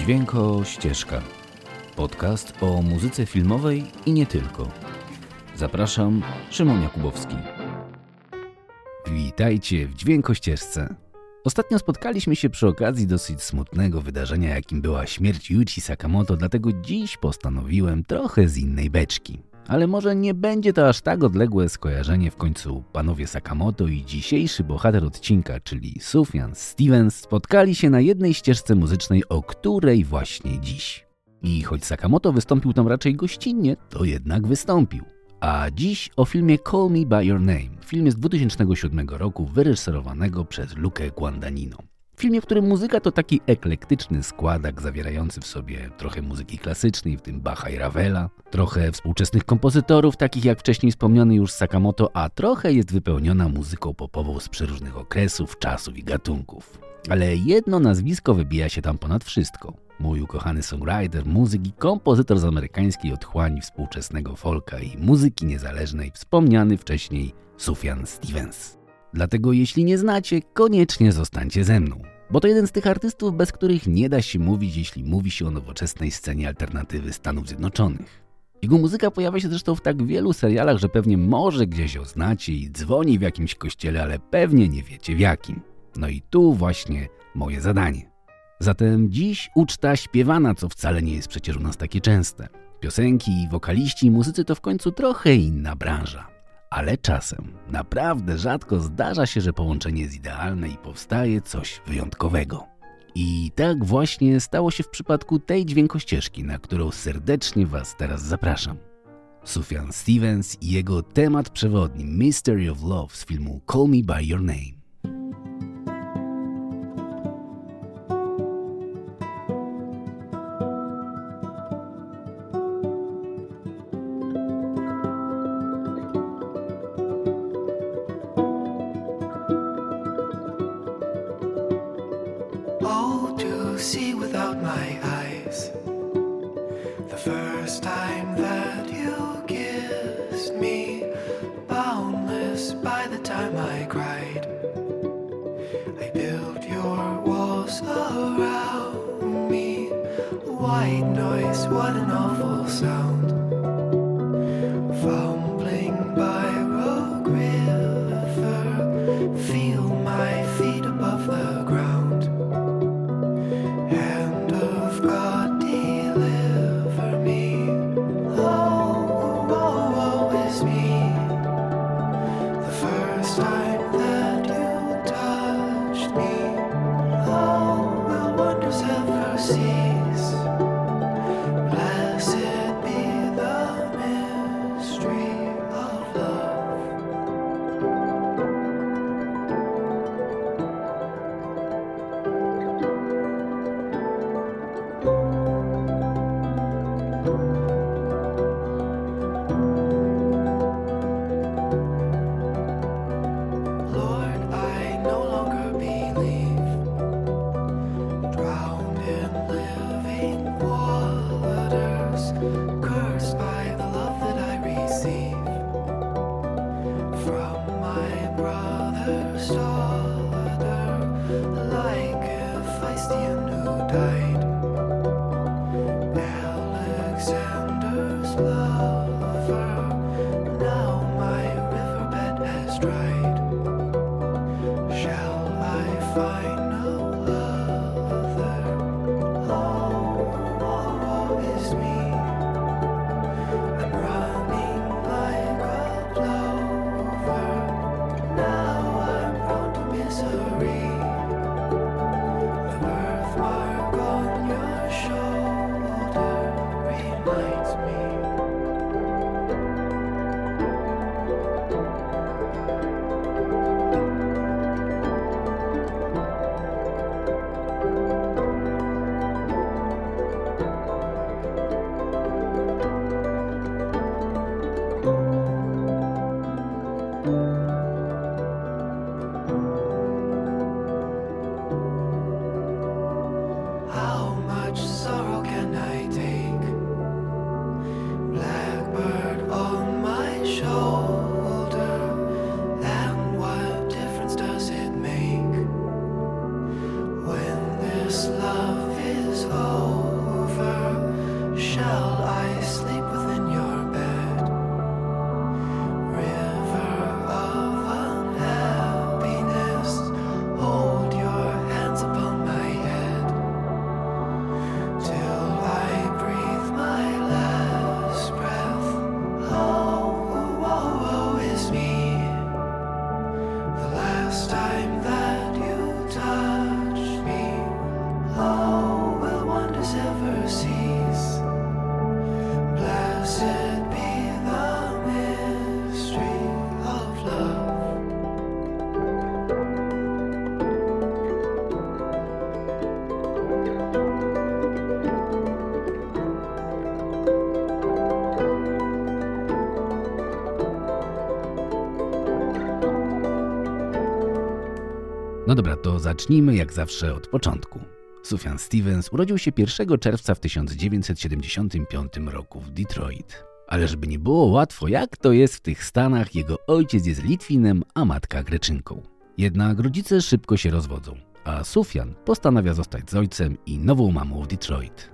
Dźwięko Ścieżka. Podcast o muzyce filmowej i nie tylko. Zapraszam, Szymon Jakubowski. Witajcie w Dźwięko Ścieżce. Ostatnio spotkaliśmy się przy okazji dosyć smutnego wydarzenia, jakim była śmierć Yuichi Sakamoto, dlatego dziś postanowiłem trochę z innej beczki. Ale może nie będzie to aż tak odległe skojarzenie w końcu panowie Sakamoto i dzisiejszy bohater odcinka, czyli Sufjan Stevens, spotkali się na jednej ścieżce muzycznej, o której właśnie dziś. I choć Sakamoto wystąpił tam raczej gościnnie, to jednak wystąpił. A dziś o filmie Call Me By Your Name, filmie z 2007 roku wyreżyserowanego przez Lukę Guadagnino. Filmie, w którym muzyka to taki eklektyczny składak zawierający w sobie trochę muzyki klasycznej, w tym Bacha i Ravela, trochę współczesnych kompozytorów, takich jak wcześniej wspomniany już Sakamoto, a trochę jest wypełniona muzyką popową z przeróżnych okresów, czasów i gatunków. Ale jedno nazwisko wybija się tam ponad wszystko. Mój ukochany songwriter, muzyk i kompozytor z amerykańskiej otchłani współczesnego folka i muzyki niezależnej, wspomniany wcześniej Sufjan Stevens. Dlatego jeśli nie znacie, koniecznie zostańcie ze mną. Bo to jeden z tych artystów, bez których nie da się mówić, jeśli mówi się o nowoczesnej scenie alternatywy Stanów Zjednoczonych. Jego muzyka pojawia się zresztą w tak wielu serialach, że pewnie może gdzieś ją znacie i dzwoni w jakimś kościele, ale pewnie nie wiecie w jakim. No i tu właśnie moje zadanie. Zatem dziś uczta śpiewana, co wcale nie jest przecież u nas takie częste. Piosenki, wokaliści i muzycy to w końcu trochę inna branża. Ale czasem, naprawdę rzadko zdarza się, że połączenie jest idealne i powstaje coś wyjątkowego. I tak właśnie stało się w przypadku tej dźwiękościeżki, na którą serdecznie Was teraz zapraszam. Sufjan Stevens i jego temat przewodni Mystery of Love z filmu Call Me By Your Name. First time that you kissed me, boundless by the time I cried. I built your walls around me. White noise, what an awful sound. No dobra, to zacznijmy jak zawsze od początku. Sufjan Stevens urodził się 1 czerwca w 1975 roku w Detroit. Ale żeby nie było łatwo, jak to jest w tych Stanach, jego ojciec jest Litwinem, a matka Greczynką. Jednak rodzice szybko się rozwodzą, a Sufjan postanawia zostać z ojcem i nową mamą w Detroit.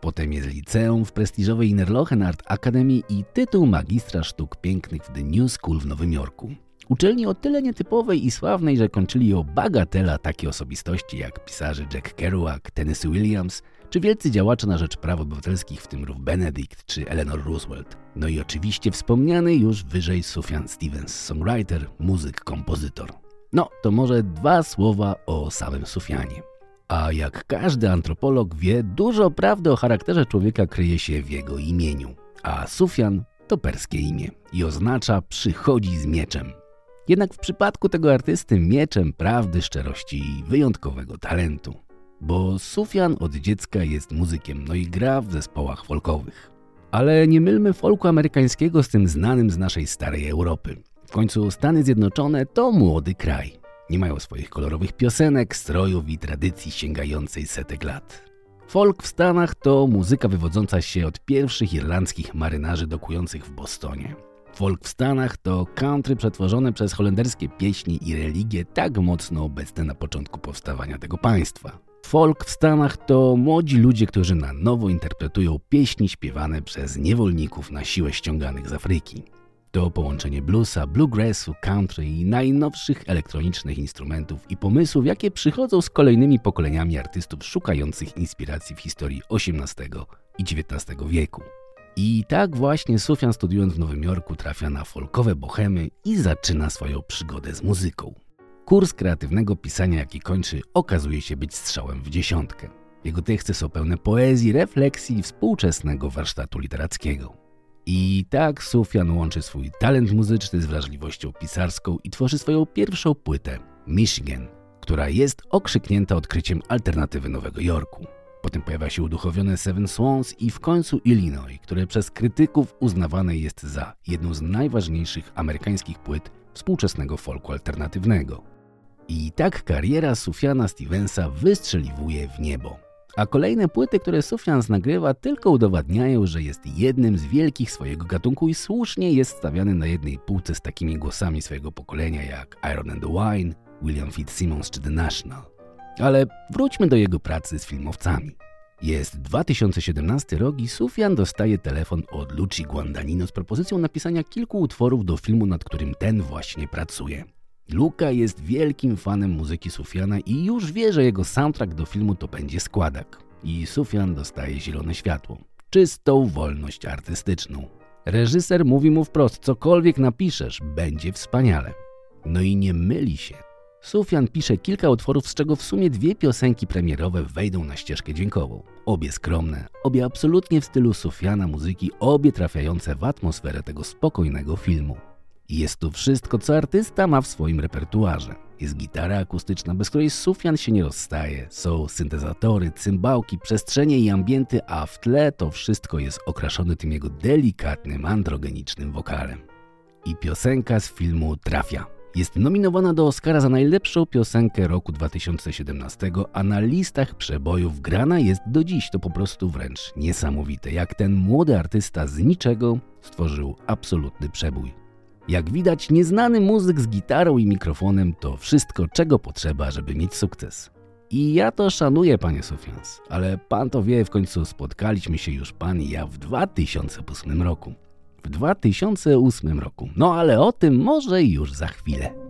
Potem jest liceum w prestiżowej Innerlochen Art Academy i tytuł magistra sztuk pięknych w The New School w Nowym Jorku. Uczelni o tyle nietypowej i sławnej, że kończyli ją bagatela takie osobistości jak pisarze Jack Kerouac, Tennessee Williams, czy wielcy działacze na rzecz praw obywatelskich, w tym Ruth Benedict czy Eleanor Roosevelt. No i oczywiście wspomniany już wyżej Sufjan Stevens, songwriter, muzyk, kompozytor. No, to może dwa słowa o samym Sufjanie. A jak każdy antropolog wie, dużo prawdy o charakterze człowieka kryje się w jego imieniu. A Sufjan to perskie imię i oznacza przychodzi z mieczem. Jednak w przypadku tego artysty mieczem prawdy, szczerości i wyjątkowego talentu. Bo Sufjan od dziecka jest muzykiem, no i gra w zespołach folkowych. Ale nie mylmy folku amerykańskiego z tym znanym z naszej starej Europy. W końcu Stany Zjednoczone to młody kraj. Nie mają swoich kolorowych piosenek, strojów i tradycji sięgającej setek lat. Folk w Stanach to muzyka wywodząca się od pierwszych irlandzkich marynarzy dokujących w Bostonie. Folk w Stanach to country przetworzone przez holenderskie pieśni i religie tak mocno obecne na początku powstawania tego państwa. Folk w Stanach to młodzi ludzie, którzy na nowo interpretują pieśni śpiewane przez niewolników na siłę ściąganych z Afryki. To połączenie bluesa, bluegrassu, country i najnowszych elektronicznych instrumentów i pomysłów, jakie przychodzą z kolejnymi pokoleniami artystów szukających inspiracji w historii XVIII i XIX wieku. I tak właśnie Sufjan studiując w Nowym Jorku trafia na folkowe bohemy i zaczyna swoją przygodę z muzyką. Kurs kreatywnego pisania, jaki kończy, okazuje się być strzałem w dziesiątkę. Jego teksty są pełne poezji, refleksji i współczesnego warsztatu literackiego. I tak Sufjan łączy swój talent muzyczny z wrażliwością pisarską i tworzy swoją pierwszą płytę, Michigan, która jest okrzyknięta odkryciem alternatywy Nowego Jorku. Potem pojawia się uduchowione Seven Swans i w końcu Illinois, które przez krytyków uznawane jest za jedną z najważniejszych amerykańskich płyt współczesnego folku alternatywnego. I tak kariera Sufjana Stevensa wystrzeliwuje w niebo. A kolejne płyty, które Sufjan nagrywa, tylko udowadniają, że jest jednym z wielkich swojego gatunku i słusznie jest stawiany na jednej półce z takimi głosami swojego pokolenia jak Iron and the Wine, William Fitzsimmons czy The National. Ale wróćmy do jego pracy z filmowcami. Jest 2017 rok i Sufjan dostaje telefon od Luci Guadagnino z propozycją napisania kilku utworów do filmu, nad którym ten właśnie pracuje. Luca jest wielkim fanem muzyki Sufjana i już wie, że jego soundtrack do filmu to będzie składak. I Sufjan dostaje zielone światło. Czystą wolność artystyczną. Reżyser mówi mu wprost, cokolwiek napiszesz, będzie wspaniale. No i nie myli się. Sufjan pisze kilka utworów, z czego w sumie dwie piosenki premierowe wejdą na ścieżkę dźwiękową. Obie skromne, obie absolutnie w stylu Sufjana muzyki, obie trafiające w atmosferę tego spokojnego filmu. Jest tu wszystko, co artysta ma w swoim repertuarze. Jest gitara akustyczna, bez której Sufjan się nie rozstaje. Są syntezatory, cymbałki, przestrzenie i ambienty, a w tle to wszystko jest okraszone tym jego delikatnym, androgenicznym wokalem. I piosenka z filmu trafia. Jest nominowana do Oscara za najlepszą piosenkę roku 2017, a na listach przebojów grana jest do dziś. To po prostu wręcz niesamowite, jak ten młody artysta z niczego stworzył absolutny przebój. Jak widać, nieznany muzyk z gitarą i mikrofonem to wszystko, czego potrzeba, żeby mieć sukces. I ja to szanuję, panie Sofians, ale pan to wie, w końcu spotkaliśmy się już pan i ja w 2008 roku. W 2008 roku. No ale o tym może już za chwilę.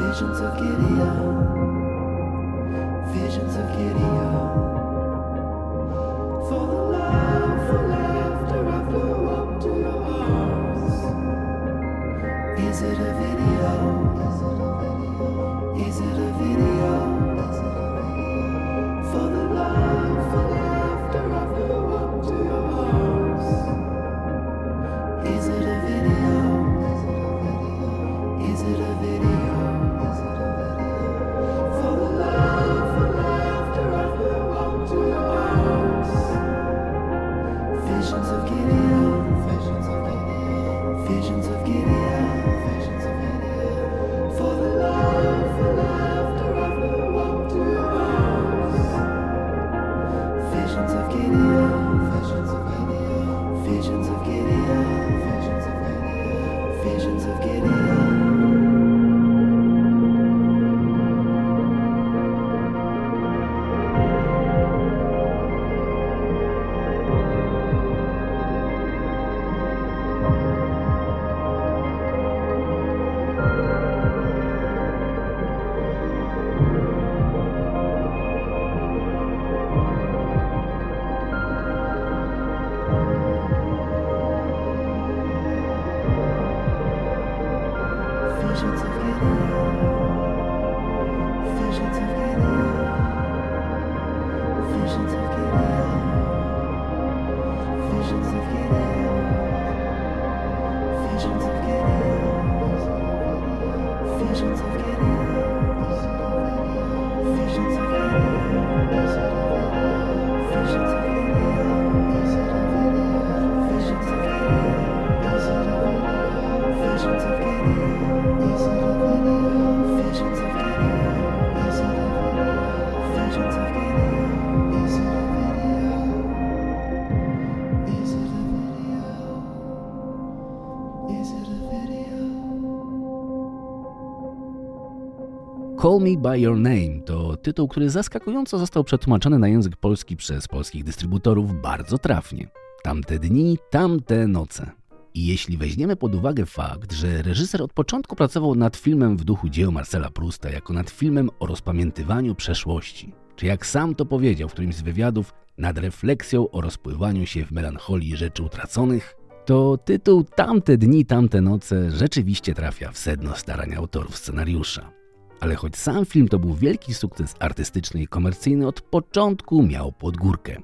Visions of Gideon, visions of Gideon. For the love, for laughter, I flew up to your arms. Is it a video? Me By Your Name to tytuł, który zaskakująco został przetłumaczony na język polski przez polskich dystrybutorów bardzo trafnie. Tamte dni, tamte noce. I jeśli weźmiemy pod uwagę fakt, że reżyser od początku pracował nad filmem w duchu dzieł Marcela Prusta jako nad filmem o rozpamiętywaniu przeszłości, czy jak sam to powiedział w którymś z wywiadów, nad refleksją o rozpływaniu się w melancholii rzeczy utraconych, to tytuł Tamte dni, tamte noce rzeczywiście trafia w sedno starań autorów scenariusza. Ale choć sam film to był wielki sukces artystyczny i komercyjny, od początku miał podgórkę.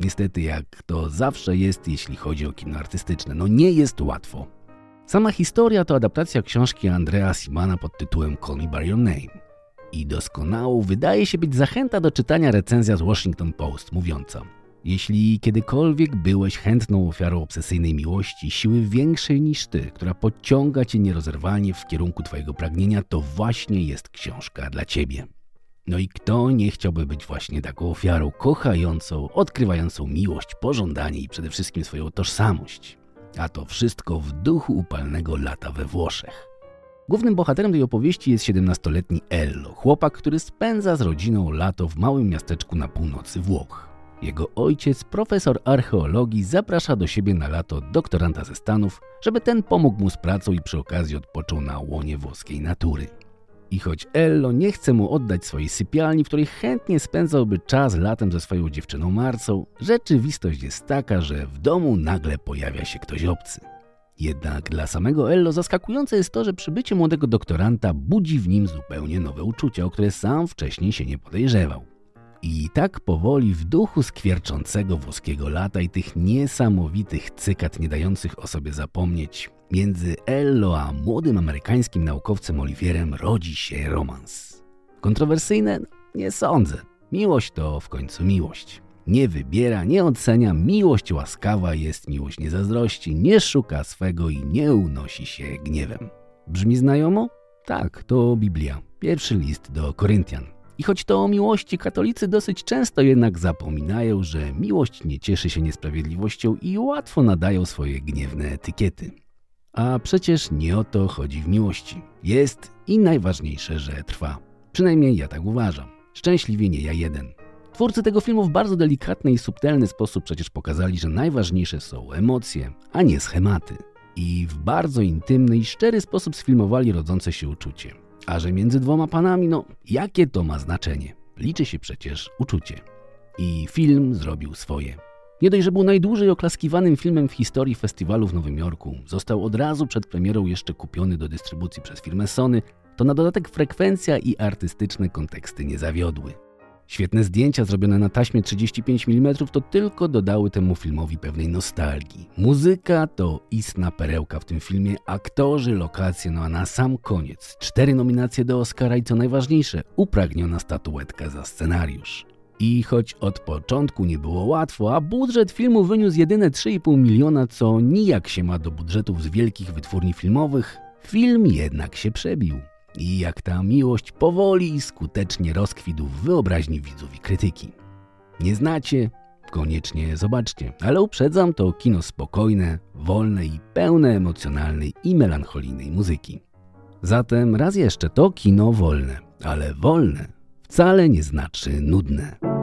Niestety, jak to zawsze jest, jeśli chodzi o kino artystyczne, no nie jest łatwo. Sama historia to adaptacja książki Andrea Simana pod tytułem Call Me By Your Name. I doskonałą wydaje się być zachęta do czytania recenzja z Washington Post mówiąca Jeśli kiedykolwiek byłeś chętną ofiarą obsesyjnej miłości, siły większej niż ty, która podciąga cię nierozerwalnie w kierunku twojego pragnienia, to właśnie jest książka dla ciebie. No i kto nie chciałby być właśnie taką ofiarą kochającą, odkrywającą miłość, pożądanie i przede wszystkim swoją tożsamość? A to wszystko w duchu upalnego lata we Włoszech. Głównym bohaterem tej opowieści jest 17-letni Ello, chłopak, który spędza z rodziną lato w małym miasteczku na północy Włoch. Jego ojciec, profesor archeologii, zaprasza do siebie na lato doktoranta ze Stanów, żeby ten pomógł mu z pracą i przy okazji odpoczął na łonie włoskiej natury. I choć Ello nie chce mu oddać swojej sypialni, w której chętnie spędzałby czas latem ze swoją dziewczyną Marcą, rzeczywistość jest taka, że w domu nagle pojawia się ktoś obcy. Jednak dla samego Ello zaskakujące jest to, że przybycie młodego doktoranta budzi w nim zupełnie nowe uczucia, o które sam wcześniej się nie podejrzewał. I tak powoli w duchu skwierczącego włoskiego lata i tych niesamowitych cykat nie dających o sobie zapomnieć, między Ello a młodym amerykańskim naukowcem Oliwierem rodzi się romans. Kontrowersyjne? Nie sądzę. Miłość to w końcu miłość. Nie wybiera, nie ocenia, miłość łaskawa jest, miłość nie zazdrości, nie szuka swego i nie unosi się gniewem. Brzmi znajomo? Tak, to Biblia. Pierwszy list do Koryntian. I choć to o miłości katolicy dosyć często jednak zapominają, że miłość nie cieszy się niesprawiedliwością i łatwo nadają swoje gniewne etykiety. A przecież nie o to chodzi w miłości. Jest i najważniejsze, że trwa. Przynajmniej ja tak uważam. Szczęśliwie nie ja jeden. Twórcy tego filmu w bardzo delikatny i subtelny sposób przecież pokazali, że najważniejsze są emocje, a nie schematy. I w bardzo intymny i szczery sposób sfilmowali rodzące się uczucie. A że między dwoma panami, no jakie to ma znaczenie? Liczy się przecież uczucie. I film zrobił swoje. Nie dość, że był najdłużej oklaskiwanym filmem w historii festiwalu w Nowym Jorku, został od razu przed premierą jeszcze kupiony do dystrybucji przez firmę Sony, to na dodatek frekwencja i artystyczne konteksty nie zawiodły. Świetne zdjęcia zrobione na taśmie 35 mm to tylko dodały temu filmowi pewnej nostalgii. Muzyka to istna perełka w tym filmie, aktorzy, lokacje, no a na sam koniec cztery nominacje do Oscara i co najważniejsze, upragniona statuetka za scenariusz. I choć od początku nie było łatwo, a budżet filmu wyniósł jedyne 3,5 miliona, co nijak się ma do budżetów z wielkich wytwórni filmowych, film jednak się przebił. I jak ta miłość powoli i skutecznie rozkwitł w wyobraźni widzów i krytyki. Nie znacie? Koniecznie zobaczcie, ale uprzedzam to kino spokojne, wolne i pełne emocjonalnej i melancholijnej muzyki. Zatem raz jeszcze to kino wolne, ale wolne wcale nie znaczy nudne.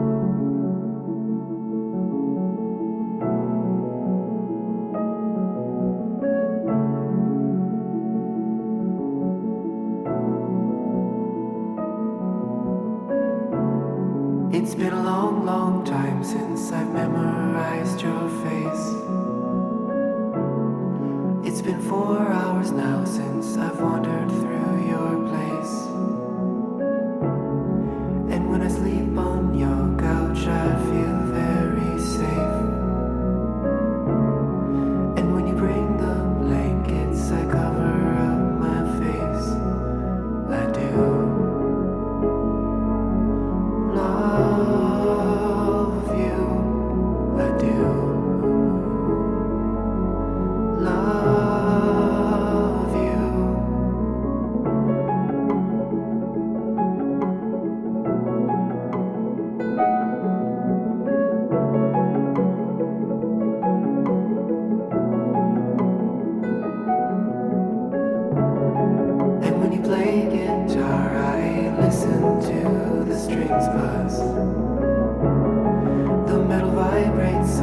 Been four hours now since I've wandered through your place. When you play guitar, I listen to the strings buzz. The metal vibrates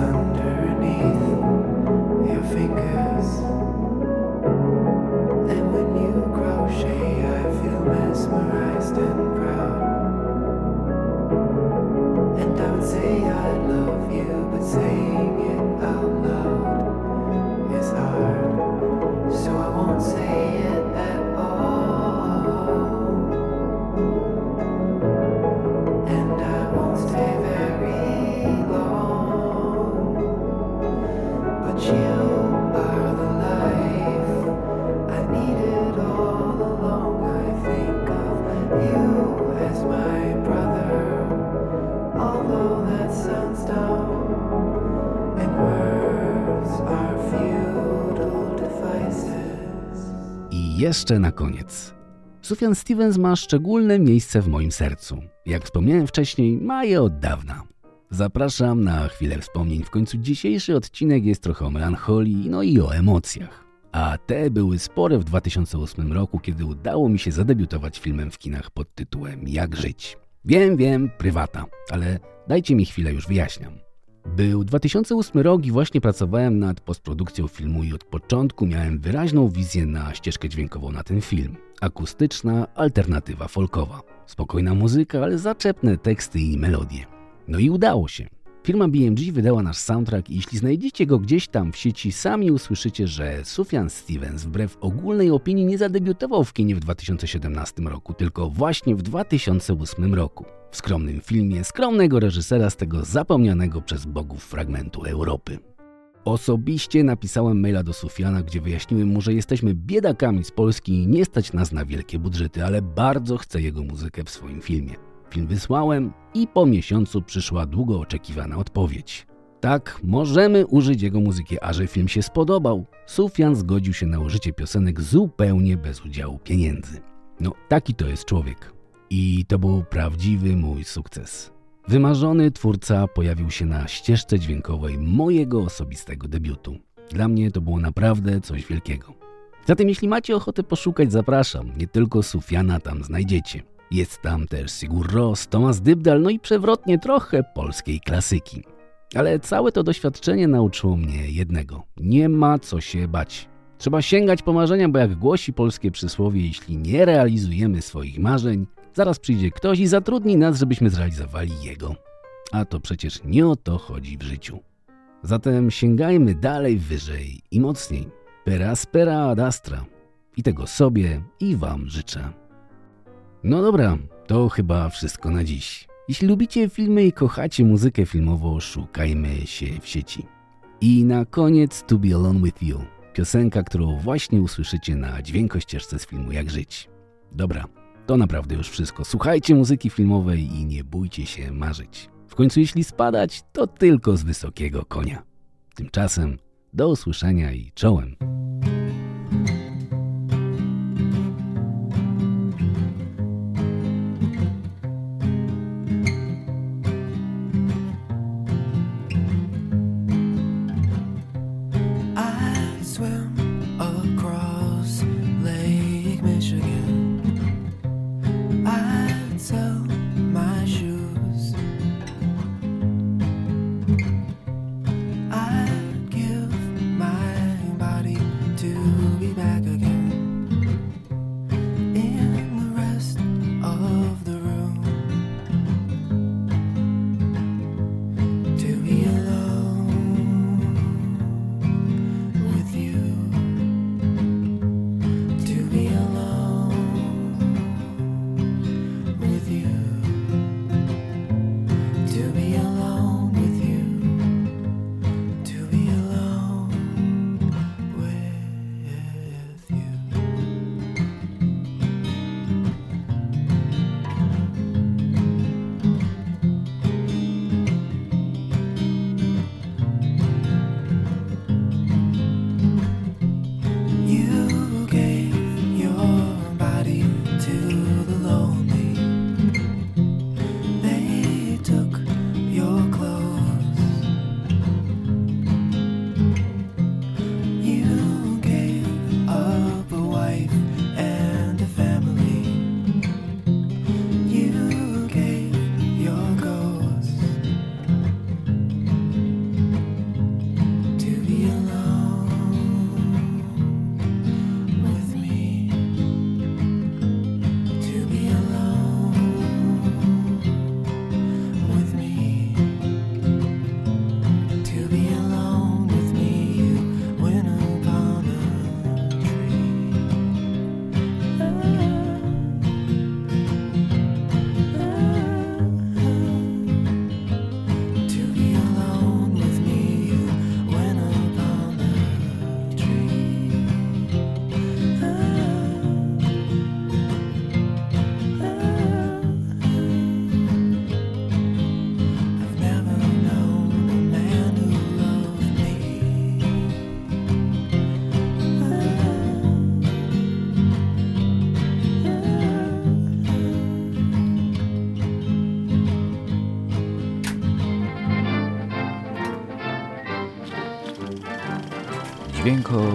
jeszcze na koniec. Sufjan Stevens ma szczególne miejsce w moim sercu. Jak wspomniałem wcześniej, ma je od dawna. Zapraszam na chwilę wspomnień. W końcu dzisiejszy odcinek jest trochę o melancholii, no i o emocjach. A te były spore w 2008 roku, kiedy udało mi się zadebiutować filmem w kinach pod tytułem Jak żyć. Wiem, wiem, prywata, ale dajcie mi chwilę, już wyjaśniam. Był 2008 rok i właśnie pracowałem nad postprodukcją filmu i od początku miałem wyraźną wizję na ścieżkę dźwiękową na ten film. Akustyczna alternatywa folkowa. Spokojna muzyka, ale zaczepne teksty i melodie. No i udało się. Firma BMG wydała nasz soundtrack i jeśli znajdziecie go gdzieś tam w sieci, sami usłyszycie, że Sufjan Stevens wbrew ogólnej opinii nie zadebiutował w kinie w 2017 roku, tylko właśnie w 2008 roku. W skromnym filmie skromnego reżysera z tego zapomnianego przez bogów fragmentu Europy. Osobiście napisałem maila do Sufiana, gdzie wyjaśniłem mu, że jesteśmy biedakami z Polski i nie stać nas na wielkie budżety, ale bardzo chcę jego muzykę w swoim filmie. Film wysłałem i po miesiącu przyszła długo oczekiwana odpowiedź. Tak, możemy użyć jego muzyki, a że film się spodobał, Sufian zgodził się na użycie piosenek zupełnie bez udziału pieniędzy. No, taki to jest człowiek. I to był prawdziwy mój sukces. Wymarzony twórca pojawił się na ścieżce dźwiękowej mojego osobistego debiutu. Dla mnie to było naprawdę coś wielkiego. Zatem jeśli macie ochotę poszukać, zapraszam. Nie tylko Sufiana tam znajdziecie. Jest tam też Sigur Ros, Tomasz Dybdal, no i przewrotnie trochę polskiej klasyki. Ale całe to doświadczenie nauczyło mnie jednego. Nie ma co się bać. Trzeba sięgać po marzenia, bo jak głosi polskie przysłowie, jeśli nie realizujemy swoich marzeń, zaraz przyjdzie ktoś i zatrudni nas, żebyśmy zrealizowali jego. A to przecież nie o to chodzi w życiu. Zatem sięgajmy dalej, wyżej i mocniej. Per spera ad astra. I tego sobie i Wam życzę. No dobra, to chyba wszystko na dziś. Jeśli lubicie filmy i kochacie muzykę filmową, szukajmy się w sieci. I na koniec To Be Alone With You, piosenka, którą właśnie usłyszycie na dźwiękościeżce z filmu Jak Żyć. Dobra, to naprawdę już wszystko. Słuchajcie muzyki filmowej i nie bójcie się marzyć. W końcu jeśli spadać, to tylko z wysokiego konia. Tymczasem do usłyszenia i czołem.